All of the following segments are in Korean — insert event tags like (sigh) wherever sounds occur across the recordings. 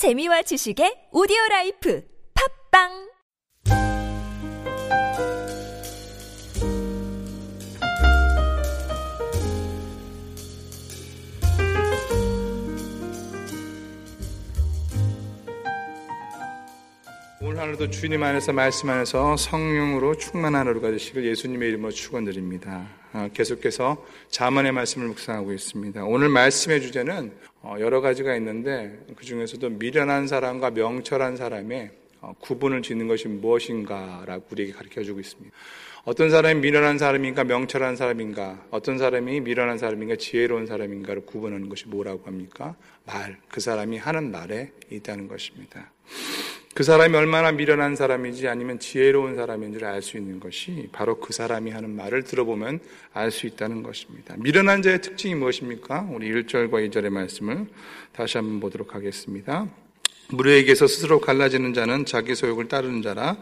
재미와 지식의 오디오 라이프. 팟빵 하루도 주님 안에서 말씀 안에서 성령으로 충만한 하루가 되시길 예수님의 이름으로 축원드립니다. 아, 계속해서 잠언의 말씀을 묵상하고 있습니다. 오늘 말씀의 주제는 어, 여러 가지가 있는데 그 중에서도 미련한 사람과 명철한 사람의 어, 구분을 짓는 것이 무엇인가라고 우리에게 가르쳐 주고 있습니다. 어떤 사람이 미련한 사람인가 명철한 사람인가 어떤 사람이 미련한 사람인가 지혜로운 사람인가를 구분하는 것이 뭐라고 합니까? 말, 그 사람이 하는 말에 있다는 것입니다. 그 사람이 얼마나 미련한 사람인지 아니면 지혜로운 사람인지를 알 수 있는 것이 바로 그 사람이 하는 말을 들어보면 알 수 있다는 것입니다. 미련한 자의 특징이 무엇입니까? 우리 1절과 2절의 말씀을 다시 한번 보도록 하겠습니다. 무료에게서 스스로 갈라지는 자는 자기 소욕을 따르는 자라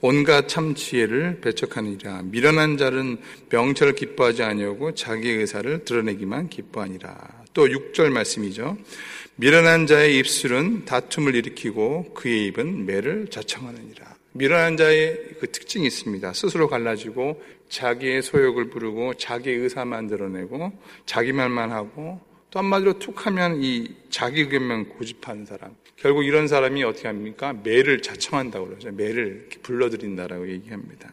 온갖 참 지혜를 배척하니라 미련한 자는 명철을 기뻐하지 아니하고 자기 의사를 드러내기만 기뻐하니라 또 6절 말씀이죠 미련한 자의 입술은 다툼을 일으키고 그의 입은 매를 자청하느니라 미련한 자의 그 특징이 있습니다 스스로 갈라지고 자기의 소욕을 부르고 자기의 의사만 드러내고 자기 말만 하고 또 한마디로 툭 하면 이 자기 의견만 고집하는 사람. 결국 이런 사람이 어떻게 합니까? 매를 자청한다고 그러죠. 매를 불러들인다라고 얘기합니다.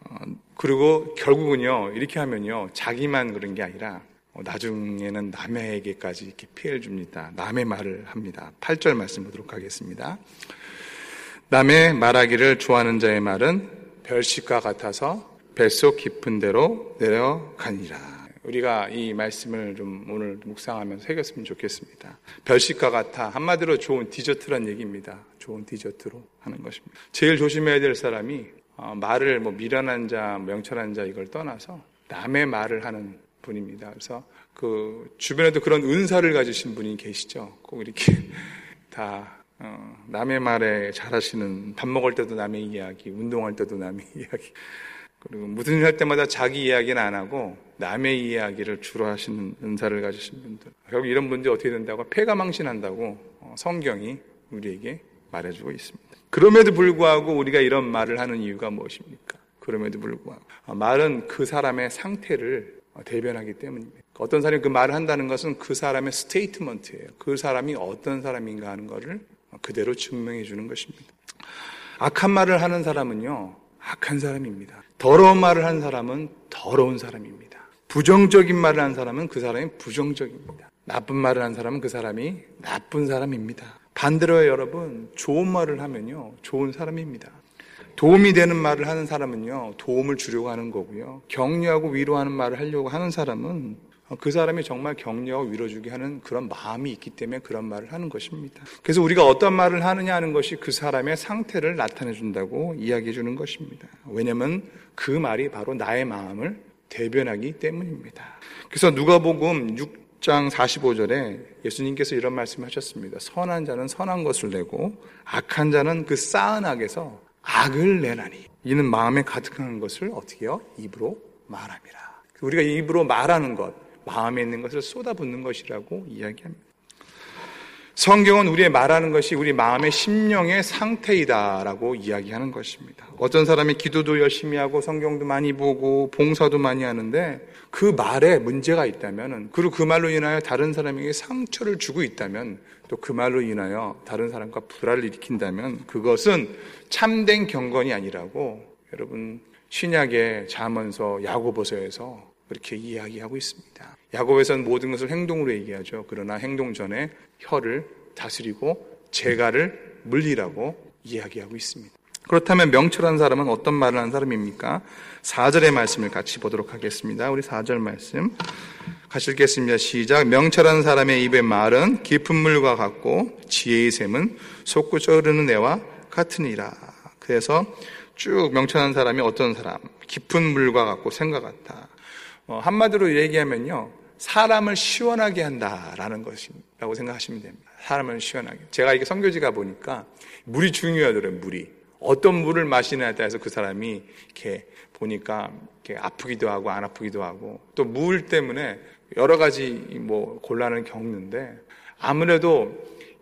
어, 그리고 결국은요, 이렇게 하면요, 자기만 그런 게 아니라 어, 나중에는 남에게까지 이렇게 피해를 줍니다. 남의 말을 합니다. 8절 말씀 보도록 하겠습니다. 남의 말하기를 좋아하는 자의 말은 별식과 같아서 뱃속 깊은 데로 내려가니라. 우리가 이 말씀을 좀 오늘 묵상하면서 새겼으면 좋겠습니다. 별식과 같아 한마디로 좋은 디저트란 얘기입니다. 좋은 디저트로 하는 것입니다. 제일 조심해야 될 사람이 어, 말을 뭐 미련한 자, 명철한 자 이걸 떠나서 남의 말을 하는 분입니다. 그래서 그 주변에도 그런 은사를 가지신 분이 계시죠. 꼭 이렇게 (laughs) 다 어, 남의 말에 잘하시는 밥 먹을 때도 남의 이야기, 운동할 때도 남의 (laughs) 이야기. 그리고 무슨 일 할 때마다 자기 이야기는 안 하고 남의 이야기를 주로 하시는 은사를 가지신 분들. 결국 이런 분들이 어떻게 된다고? 폐가 망신한다고 어, 성경이 우리에게 말해주고 있습니다. 그럼에도 불구하고 우리가 이런 말을 하는 이유가 무엇입니까? 그럼에도 불구하고. 어, 말은 그 사람의 상태를 어, 대변하기 때문입니다. 어떤 사람이 그 말을 한다는 것은 그 사람의 스테이트먼트예요. 그 사람이 어떤 사람인가 하는 것을 그대로 증명해 주는 것입니다. 악한 말을 하는 사람은요, 악한 사람입니다. 더러운 말을 하는 사람은 더러운 사람입니다. 부정적인 말을 하는 사람은 그 사람이 부정적입니다. 나쁜 말을 하는 사람은 그 사람이 나쁜 사람입니다. 반대로 여러분, 좋은 말을 하면요, 좋은 사람입니다. 도움이 되는 말을 하는 사람은요, 도움을 주려고 하는 거고요. 격려하고 위로하는 말을 하려고 하는 사람은 그 사람이 정말 격려하고 위로주게 하는 그런 마음이 있기 때문에 그런 말을 하는 것입니다. 그래서 우리가 어떤 말을 하느냐 하는 것이 그 사람의 상태를 나타내 준다고 이야기해 주는 것입니다. 왜냐하면 그 말이 바로 나의 마음을 대변하기 때문입니다. 그래서 누가복음 6장 45절에 예수님께서 이런 말씀하셨습니다. 선한 자는 선한 것을 내고 악한 자는 그 쌓은 악에서 악을 내나니 이는 마음에 가득한 것을 어떻게요? 입으로 말합니다. 우리가 입으로 말하는 것, 마음에 있는 것을 쏟아붓는 것이라고 이야기합니다. 성경은 우리의 말하는 것이 우리 마음의 심령의 상태이다라고 이야기하는 것입니다. 어떤 사람이 기도도 열심히 하고 성경도 많이 보고 봉사도 많이 하는데 그 말에 문제가 있다면 그리고 그 말로 인하여 다른 사람에게 상처를 주고 있다면 또 그 말로 인하여 다른 사람과 불화를 일으킨다면 그것은 참된 경건이 아니라고 여러분 신약의 자문서 야고보서에서 그렇게 이야기하고 있습니다. 야곱에서는 모든 것을 행동으로 얘기하죠. 그러나 행동 전에 혀를 다스리고 재갈을 물리라고 이야기하고 있습니다. 그렇다면 명철한 사람은 어떤 말을 하는 사람입니까? 4절의 말씀을 같이 보도록 하겠습니다. 우리 4절 말씀 같이 읽겠습니다. 시작. 명철한 사람의 입의 말은 깊은 물과 같고 지혜의 샘은 솟구쳐 흐르는 애와 같으니라. 그래서 쭉 명철한 사람이 어떤 사람? 깊은 물과 같고 생과 같다. 어, 한마디로 얘기하면요. 사람을 시원하게 한다라는 것이라고 생각하시면 됩니다. 사람을 시원하게. 제가 이게 성교지가 보니까 물이 중요하더라고요, 물이. 어떤 물을 마시느냐에 따라서 그 사람이 이렇게 보니까 아프기도 하고 안 아프기도 하고 또물 때문에 여러 가지 뭐 곤란을 겪는데 아무래도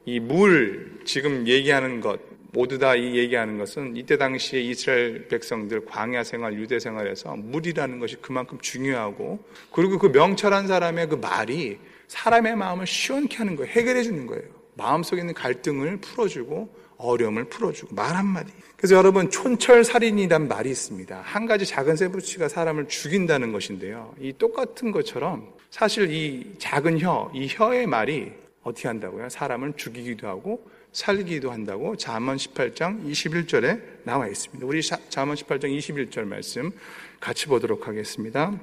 이 물 지금 얘기하는 것 모두 다 이 얘기하는 것은 이때 당시에 이스라엘 백성들 광야 생활, 유대 생활에서 물이라는 것이 그만큼 중요하고 그리고 그 명철한 사람의 그 말이 사람의 마음을 시원케 하는 거예요. 해결해 주는 거예요. 마음속에 있는 갈등을 풀어주고 어려움을 풀어주고 말 한마디. 그래서 여러분 촌철살인이란 말이 있습니다. 한 가지 작은 쇠붙이가 사람을 죽인다는 것인데요. 이 똑같은 것처럼 사실 이 작은 혀, 이 혀의 말이 어떻게 한다고요? 사람을 죽이기도 하고 살기도 한다고 잠언 18장 21절에 나와 있습니다. 우리 잠언 18장 21절 말씀 같이 보도록 하겠습니다.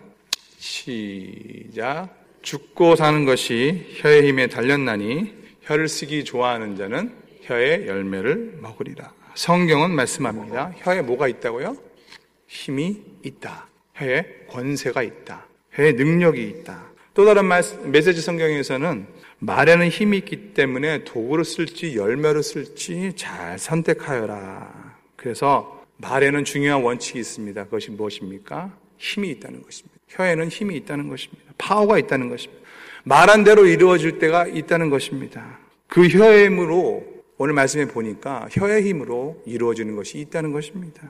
시작. 죽고 사는 것이 혀의 힘에 달렸나니 혀를 쓰기 좋아하는 자는 혀의 열매를 먹으리라. 성경은 말씀합니다. 혀에 뭐가 있다고요? 힘이 있다. 혀에 권세가 있다. 혀에 능력이 있다. 또 다른 메시지 성경에서는 말에는 힘이 있기 때문에 도구로 쓸지 열매로 쓸지 잘 선택하여라. 그래서 말에는 중요한 원칙이 있습니다. 그것이 무엇입니까? 힘이 있다는 것입니다. 혀에는 힘이 있다는 것입니다. 파워가 있다는 것입니다. 말한 대로 이루어질 때가 있다는 것입니다. 그 혀의 힘으로 오늘 말씀에 보니까 혀의 힘으로 이루어지는 것이 있다는 것입니다.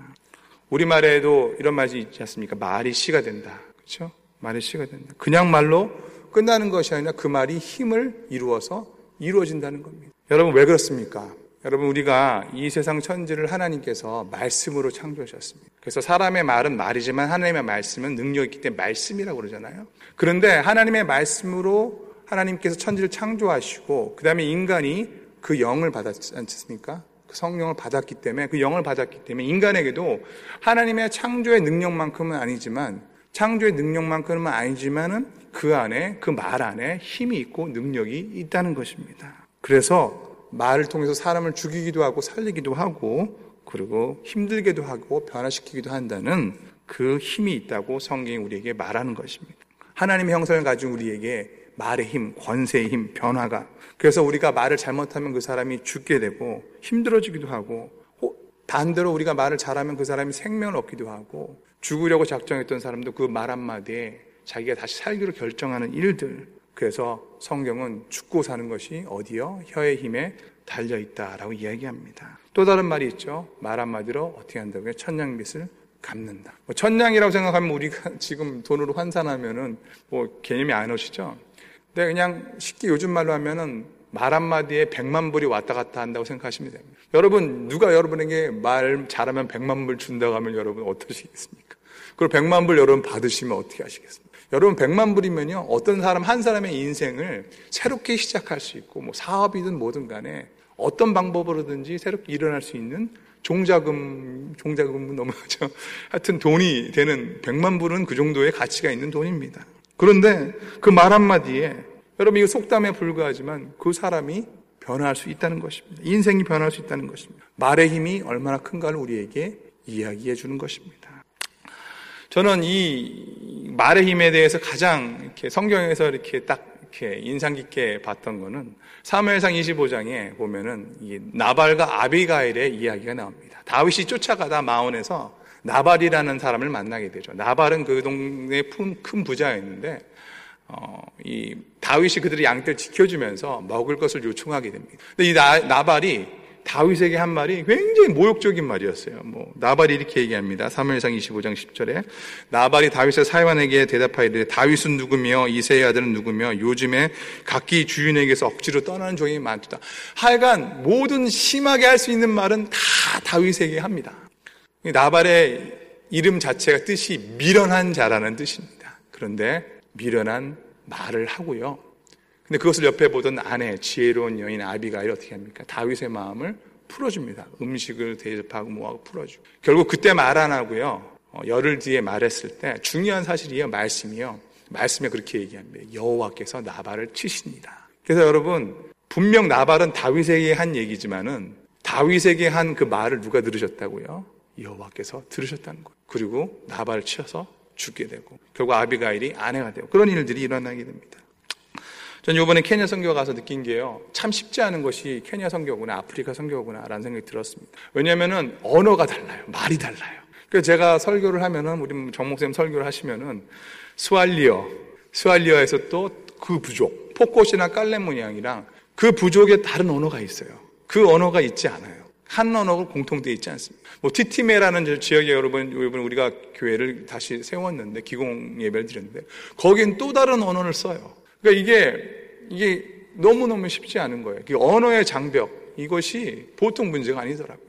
우리말에도 이런 말이 있지 않습니까? 말이 씨가 된다. 그렇죠? 말이 씨가 된다. 그냥 말로 끝나는 것이 아니라 그 말이 힘을 이루어서 이루어진다는 겁니다. 여러분 왜 그렇습니까? 여러분 우리가 이 세상 천지를 하나님께서 말씀으로 창조하셨습니다. 그래서 사람의 말은 말이지만 하나님의 말씀은 능력이 있기 때문에 말씀이라고 그러잖아요. 그런데 하나님의 말씀으로 하나님께서 천지를 창조하시고 그 다음에 인간이 그 영을 받았지 않습니까? 그 성령을 받았기 때문에 그 영을 받았기 때문에 인간에게도 하나님의 창조의 능력만큼은 아니지만 창조의 능력만큼은 아니지만은 그 안에 그 말 안에 힘이 있고 능력이 있다는 것입니다. 그래서 말을 통해서 사람을 죽이기도 하고 살리기도 하고 그리고 힘들게도 하고 변화시키기도 한다는 그 힘이 있다고 성경이 우리에게 말하는 것입니다. 하나님의 형상을 가진 우리에게 말의 힘, 권세의 힘, 변화가 그래서 우리가 말을 잘못하면 그 사람이 죽게 되고 힘들어지기도 하고 반대로 우리가 말을 잘하면 그 사람이 생명을 얻기도 하고 죽으려고 작정했던 사람도 그 말 한마디에 자기가 다시 살기로 결정하는 일들. 그래서 성경은 죽고 사는 것이 어디요? 혀의 힘에 달려 있다라고 이야기합니다. 또 다른 말이 있죠. 말 한마디로 어떻게 한다고요? 천냥빚을 갚는다. 뭐 천냥이라고 생각하면 우리가 (laughs) 지금 돈으로 환산하면은 뭐 개념이 안 오시죠? 근데 그냥 쉽게 요즘 말로 하면은 말 한마디에 백만 불이 왔다 갔다 한다고 생각하시면 됩니다. 여러분, 누가 여러분에게 말 잘하면 백만 불 준다고 하면 여러분 어떠시겠습니까? 그리고 백만 불 여러분 받으시면 어떻게 하시겠습니까? 여러분 백만 불이면요 어떤 사람 한 사람의 인생을 새롭게 시작할 수 있고 뭐 사업이든 뭐든 간에 어떤 방법으로든지 새롭게 일어날 수 있는 종자금 종자금은 너무하죠. (laughs) 하여튼 돈이 되는 백만 불은 그 정도의 가치가 있는 돈입니다. 그런데 그 말 한마디에 여러분 이거 속담에 불과하지만 그 사람이 변화할 수 있다는 것입니다. 인생이 변할 수 있다는 것입니다. 말의 힘이 얼마나 큰가를 우리에게 이야기해 주는 것입니다. 저는 이 말의 힘에 대해서 가장 이렇게 성경에서 이렇게 딱 이렇게 인상 깊게 봤던 거는 사무엘상 25장에 보면은 이 나발과 아비가일의 이야기가 나옵니다. 다윗이 쫓아가다 마온에서 나발이라는 사람을 만나게 되죠. 나발은 그 동네 큰 부자였는데 어, 이 다윗이 그들의 양떼를 지켜주면서 먹을 것을 요청하게 됩니다. 근데 이 나, 나발이 다윗에게 한 말이 굉장히 모욕적인 말이었어요. 뭐 나발이 이렇게 얘기합니다. 3무엘상 25장 10절에 나발이 다윗의 사관에게 대답하이되 다윗은 누구며 이세의 아들은 누구며 요즘에 각기 주인에게서 억지로 떠나는 종이 많다. 하여간 모든 심하게 할 수 있는 말은 다 다윗에게 합니다. 나발의 이름 자체가 뜻이 미련한 자라는 뜻입니다. 그런데 미련한 말을 하고요. 근데 그것을 옆에 보던 아내, 지혜로운 여인 아비가일 어떻게 합니까? 다윗의 마음을 풀어줍니다. 음식을 대접하고 뭐하고 풀어주고. 결국 그때 말 안 하고요. 어, 열흘 뒤에 말했을 때 중요한 사실이에요. 말씀이요. 말씀에 그렇게 얘기합니다. 여호와께서 나발을 치십니다. 그래서 여러분 분명 나발은 다윗에게 한 얘기지만은 다윗에게 한 그 말을 누가 들으셨다고요? 여호와께서 들으셨다는 거예요. 그리고 나발을 치어서 죽게 되고 결국 아비가일이 아내가 되고 그런 일들이 일어나게 됩니다. 전 이번에 케냐 선교 가서 느낀 게요. 참 쉽지 않은 것이 케냐 선교구나, 아프리카 선교구나라는 생각이 들었습니다. 왜냐하면은 언어가 달라요. 말이 달라요. 그래서 제가 설교를 하면은 우리 정목쌤 설교를 하시면은 스왈리어, 스왈리어에서 또 그 부족, 포코시나 깔레 모양이랑 그 부족에 다른 언어가 있어요. 그 언어가 있지 않아요. 한 언어가 공통되어 있지 않습니다. 뭐 티티메라는 지역에 여러분, 여러분 우리가 교회를 다시 세웠는데 기공 예배를 드렸는데 거긴 또 다른 언어를 써요. 그러니까 이게 이게 너무 너무 쉽지 않은 거예요. 그 언어의 장벽 이것이 보통 문제가 아니더라고요.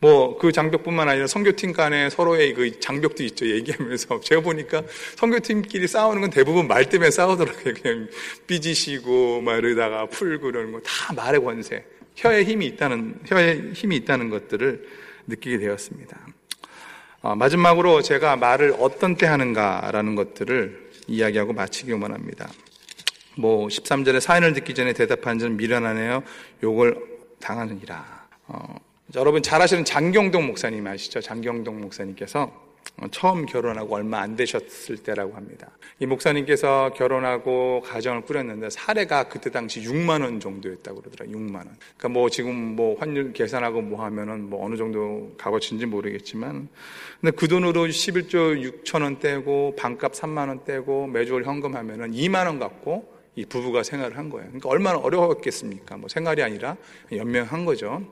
뭐 그 장벽뿐만 아니라 선교팀 간에 서로의 그 장벽도 있죠. 얘기하면서 (laughs) 제가 보니까 선교팀끼리 싸우는 건 대부분 말 때문에 싸우더라고요. 그냥 삐지시고 막 이러다가 풀고 그러는 거 다 말의 권세. 혀에 힘이 있다는 혀에 힘이 있다는 것들을 느끼게 되었습니다. 어, 마지막으로 제가 말을 어떤 때 하는가라는 것들을 이야기하고 마치기 원합니다. 뭐 13절에 사연을 듣기 전에 대답한 자는 미련하네요. 욕을 당하느니라. 어, 여러분 잘 아시는 장경동 목사님 아시죠? 장경동 목사님께서 처음 결혼하고 얼마 안 되셨을 때라고 합니다. 이 목사님께서 결혼하고 가정을 꾸렸는데 사례가 그때 당시 6만 원 정도였다고 그러더라고요. 6만 원. 그러니까 뭐 지금 뭐 환율 계산하고 뭐 하면은 뭐 어느 정도 값어치인지 모르겠지만 근데 그 돈으로 11조 6천 원 떼고 반값 3만 원 떼고 매주월 현금하면은 2만 원 갖고 이 부부가 생활을 한 거예요. 그러니까 얼마나 어려웠겠습니까? 뭐 생활이 아니라 연명한 거죠.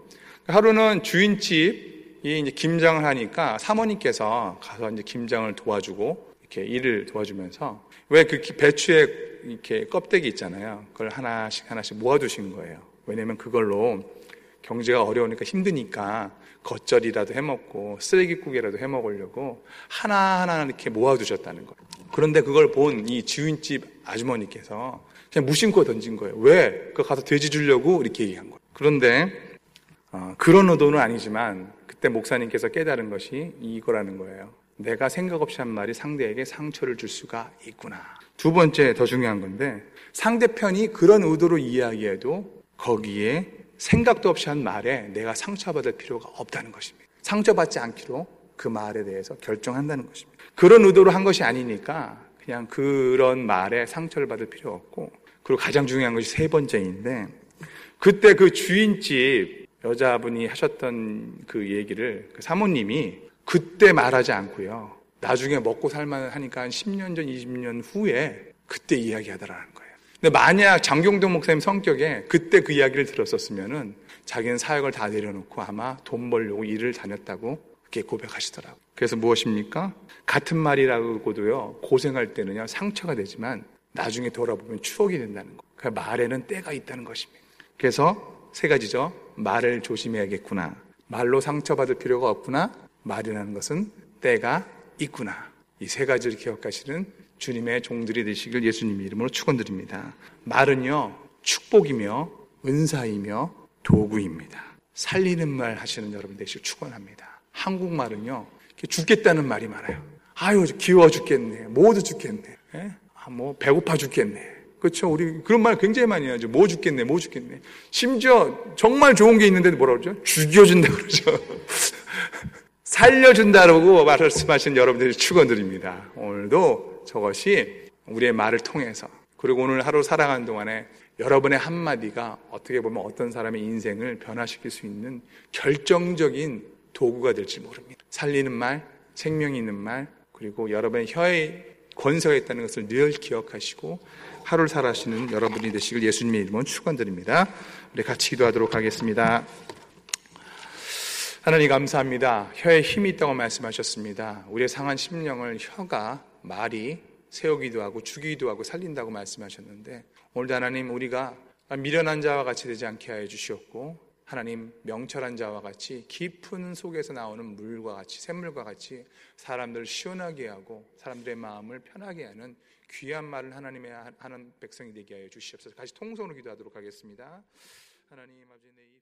하루는 주인집 이 이제 김장을 하니까 사모님께서 가서 이제 김장을 도와주고 이렇게 일을 도와주면서 왜 그 배추에 이렇게 껍데기 있잖아요. 그걸 하나씩 하나씩 모아두신 거예요. 왜냐면 그걸로 경제가 어려우니까 힘드니까 겉절이라도 해먹고 쓰레기국이라도 해먹으려고 하나하나 이렇게 모아두셨다는 거예요. 그런데 그걸 본 이 주인집 아주머니께서 그냥 무심코 던진 거예요. 왜? 그 가서 돼지 주려고 이렇게 얘기한 거예요. 그런데 어, 그런 의도는 아니지만 그때 목사님께서 깨달은 것이 이거라는 거예요. 내가 생각 없이 한 말이 상대에게 상처를 줄 수가 있구나. 두 번째 더 중요한 건데 상대편이 그런 의도로 이야기해도 거기에 생각도 없이 한 말에 내가 상처받을 필요가 없다는 것입니다. 상처받지 않기로 그 말에 대해서 결정한다는 것입니다. 그런 의도로 한 것이 아니니까 그냥 그런 말에 상처를 받을 필요 없고 그리고 가장 중요한 것이 세 번째인데 그때 그 주인집 여자분이 하셨던 그 얘기를 그 사모님이 그때 말하지 않고요. 나중에 먹고 살만 하니까 한 10년 전, 20년 후에 그때 이야기하더라는 거예요. 근데 만약 장경동 목사님 성격에 그때 그 이야기를 들었었으면은 자기는 사역을 다 내려놓고 아마 돈 벌려고 일을 다녔다고 그렇게 고백하시더라고요. 그래서 무엇입니까? 같은 말이라고도요, 고생할 때는요, 상처가 되지만 나중에 돌아보면 추억이 된다는 거. 그 말에는 때가 있다는 것입니다. 그래서 세 가지죠. 말을 조심해야겠구나. 말로 상처받을 필요가 없구나. 말이라는 것은 때가 있구나. 이 세 가지를 기억하시는 주님의 종들이 되시길 예수님 이름으로 축원드립니다. 말은요 축복이며 은사이며 도구입니다. 살리는 말 하시는 여러분 되시길 축원합니다. 한국말은요 죽겠다는 말이 많아요. 아유 귀여워 죽겠네. 모두 죽겠네. 예? 아, 뭐 배고파 죽겠네. 그렇죠. 우리 그런 말 굉장히 많이 하죠. 뭐 죽겠네, 뭐 죽겠네. 심지어 정말 좋은 게 있는데도 뭐라 그러죠? 죽여준다 그러죠. (laughs) 살려준다고 말씀하신 여러분들이 축원드립니다. 오늘도 저것이 우리의 말을 통해서 그리고 오늘 하루 살아가는 동안에 여러분의 한마디가 어떻게 보면 어떤 사람의 인생을 변화시킬 수 있는 결정적인 도구가 될지 모릅니다. 살리는 말, 생명이 있는 말, 그리고 여러분의 혀에 권세가 있다는 것을 늘 기억하시고 하루를 살아시는 여러분이 되시길 예수님의 이름으로 축원드립니다. 우리 같이 기도하도록 하겠습니다. 하나님 감사합니다. 혀에 힘이 있다고 말씀하셨습니다. 우리의 상한 심령을 혀가 말이 세우기도 하고 죽이기도 하고 살린다고 말씀하셨는데 오늘도 하나님 우리가 미련한 자와 같이 되지 않게 하여 주시옵고 하나님 명철한 자와 같이 깊은 속에서 나오는 물과 같이 샘물과 같이 사람들을 시원하게 하고 사람들의 마음을 편하게 하는 귀한 말을 하나님의 하는 백성이 되게 하여 주시옵소서. 같이 통성으로 기도하도록 하겠습니다. 하나님 아버지 내